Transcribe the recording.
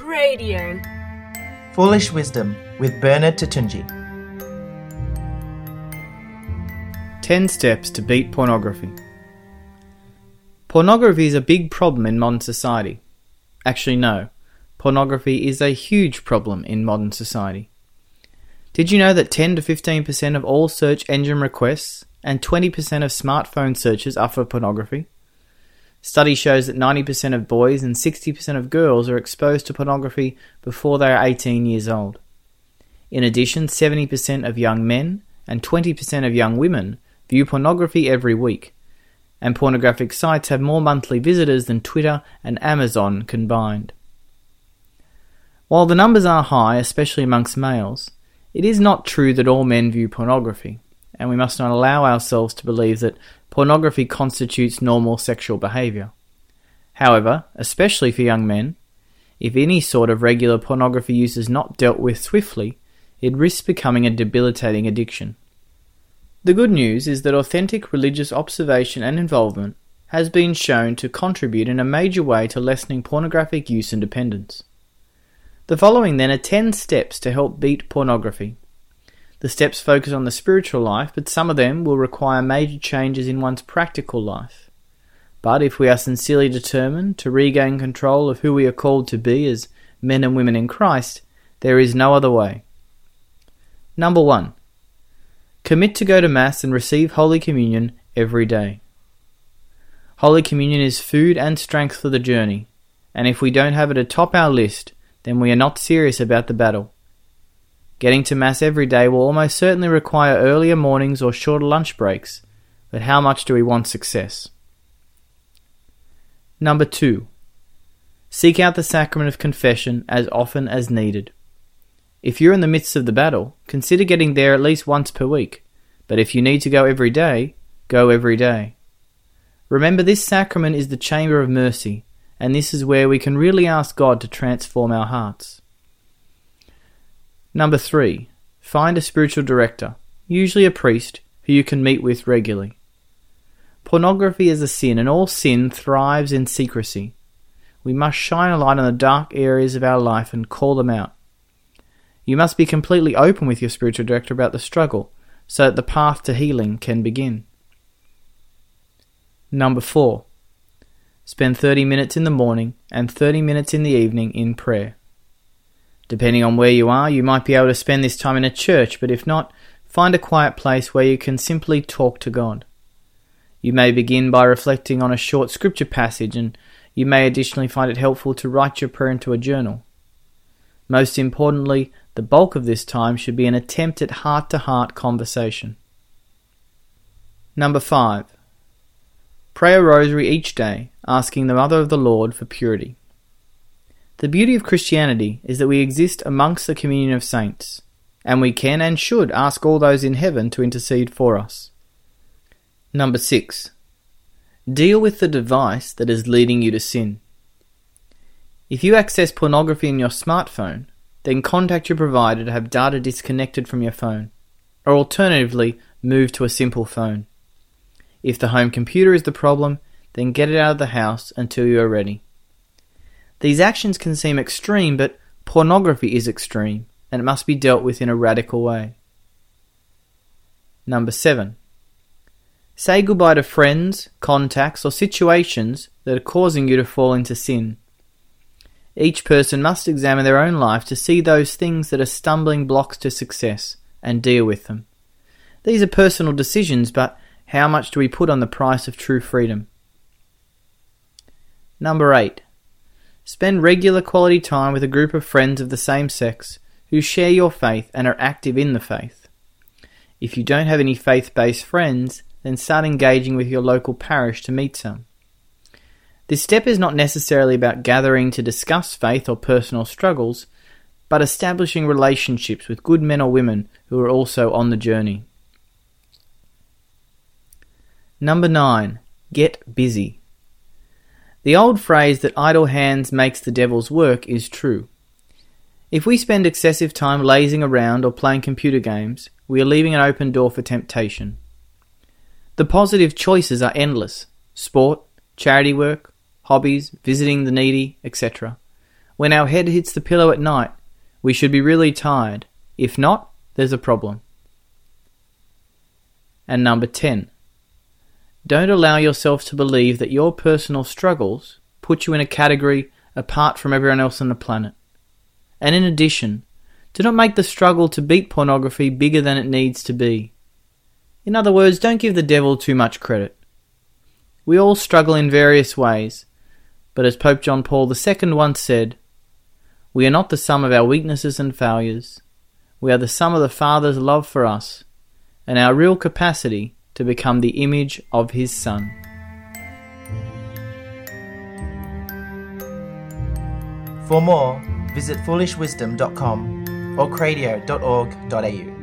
Radio. Foolish Wisdom with Bernard Toutounji. 10 Steps to Beat Pornography. Pornography is a big problem in modern society. Actually, no. Pornography is a huge problem in modern society. Did you know that 10 to 15% of all search engine requests and 20% of smartphone searches are for pornography? Study shows that 90% of boys and 60% of girls are exposed to pornography before they are 18 years old. In addition, 70% of young men and 20% of young women view pornography every week, and pornographic sites have more monthly visitors than Twitter and Amazon combined. While the numbers are high, especially amongst males, it is not true that all men view pornography, and we must not allow ourselves to believe that pornography constitutes normal sexual behavior. However, especially for young men, if any sort of regular pornography use is not dealt with swiftly, it risks becoming a debilitating addiction. The good news is that authentic religious observation and involvement has been shown to contribute in a major way to lessening pornographic use and dependence. The following then are 10 steps to help beat pornography. The steps focus on the spiritual life, but some of them will require major changes in one's practical life. But if we are sincerely determined to regain control of who we are called to be as men and women in Christ, there is no other way. Number 1. Commit to go to Mass and receive Holy Communion every day. Holy Communion is food and strength for the journey, and if we don't have it atop our list, then we are not serious about the battle. Getting to Mass every day will almost certainly require earlier mornings or shorter lunch breaks, but how much do we want success? Number 2. Seek out the sacrament of confession as often as needed. If you're in the midst of the battle, consider getting there at least once per week, but if you need to go every day, go every day. Remember, this sacrament is the chamber of mercy, and this is where we can really ask God to transform our hearts. Number three, find a spiritual director, usually a priest, who you can meet with regularly. Pornography is a sin, and all sin thrives in secrecy. We must shine a light on the dark areas of our life and call them out. You must be completely open with your spiritual director about the struggle so that the path to healing can begin. Number 4. Spend 30 minutes in the morning and 30 minutes in the evening in prayer. Depending on where you are, you might be able to spend this time in a church, but if not, find a quiet place where you can simply talk to God. You may begin by reflecting on a short scripture passage, and you may additionally find it helpful to write your prayer into a journal. Most importantly, the bulk of this time should be an attempt at heart to heart conversation. Number 5. Pray a rosary each day, asking the Mother of the Lord for purity. The beauty of Christianity is that we exist amongst the communion of saints, and we can and should ask all those in heaven to intercede for us. Number 6. Deal with the device that is leading you to sin. If you access pornography in your smartphone, then contact your provider to have data disconnected from your phone, or alternatively, move to a simple phone. If the home computer is the problem, then get it out of the house until you are ready. These actions can seem extreme, but pornography is extreme, and it must be dealt with in a radical way. Number 7. Say goodbye to friends, contacts, or situations that are causing you to fall into sin. Each person must examine their own life to see those things that are stumbling blocks to success and deal with them. These are personal decisions, but how much do we put on the price of true freedom? Number 8. Spend regular quality time with a group of friends of the same sex who share your faith and are active in the faith. If you don't have any faith based friends, then start engaging with your local parish to meet some. This step is not necessarily about gathering to discuss faith or personal struggles, but establishing relationships with good men or women who are also on the journey. Number 9. Get busy. The old phrase that idle hands makes the devil's work is true. If we spend excessive time lazing around or playing computer games, we are leaving an open door for temptation. The positive choices are endless sport, charity work, hobbies, visiting the needy, etc. When our head hits the pillow at night, we should be really tired. If not, there's a problem. And number 10. Don't allow yourself to believe that your personal struggles put you in a category apart from everyone else on the planet. And in addition, do not make the struggle to beat pornography bigger than it needs to be. In other words, don't give the devil too much credit. We all struggle in various ways, but as Pope John Paul II once said, we are not the sum of our weaknesses and failures. We are the sum of the Father's love for us and our real capacity to become the image of His Son. For more, visit foolishwisdom.com or cradio.org.au.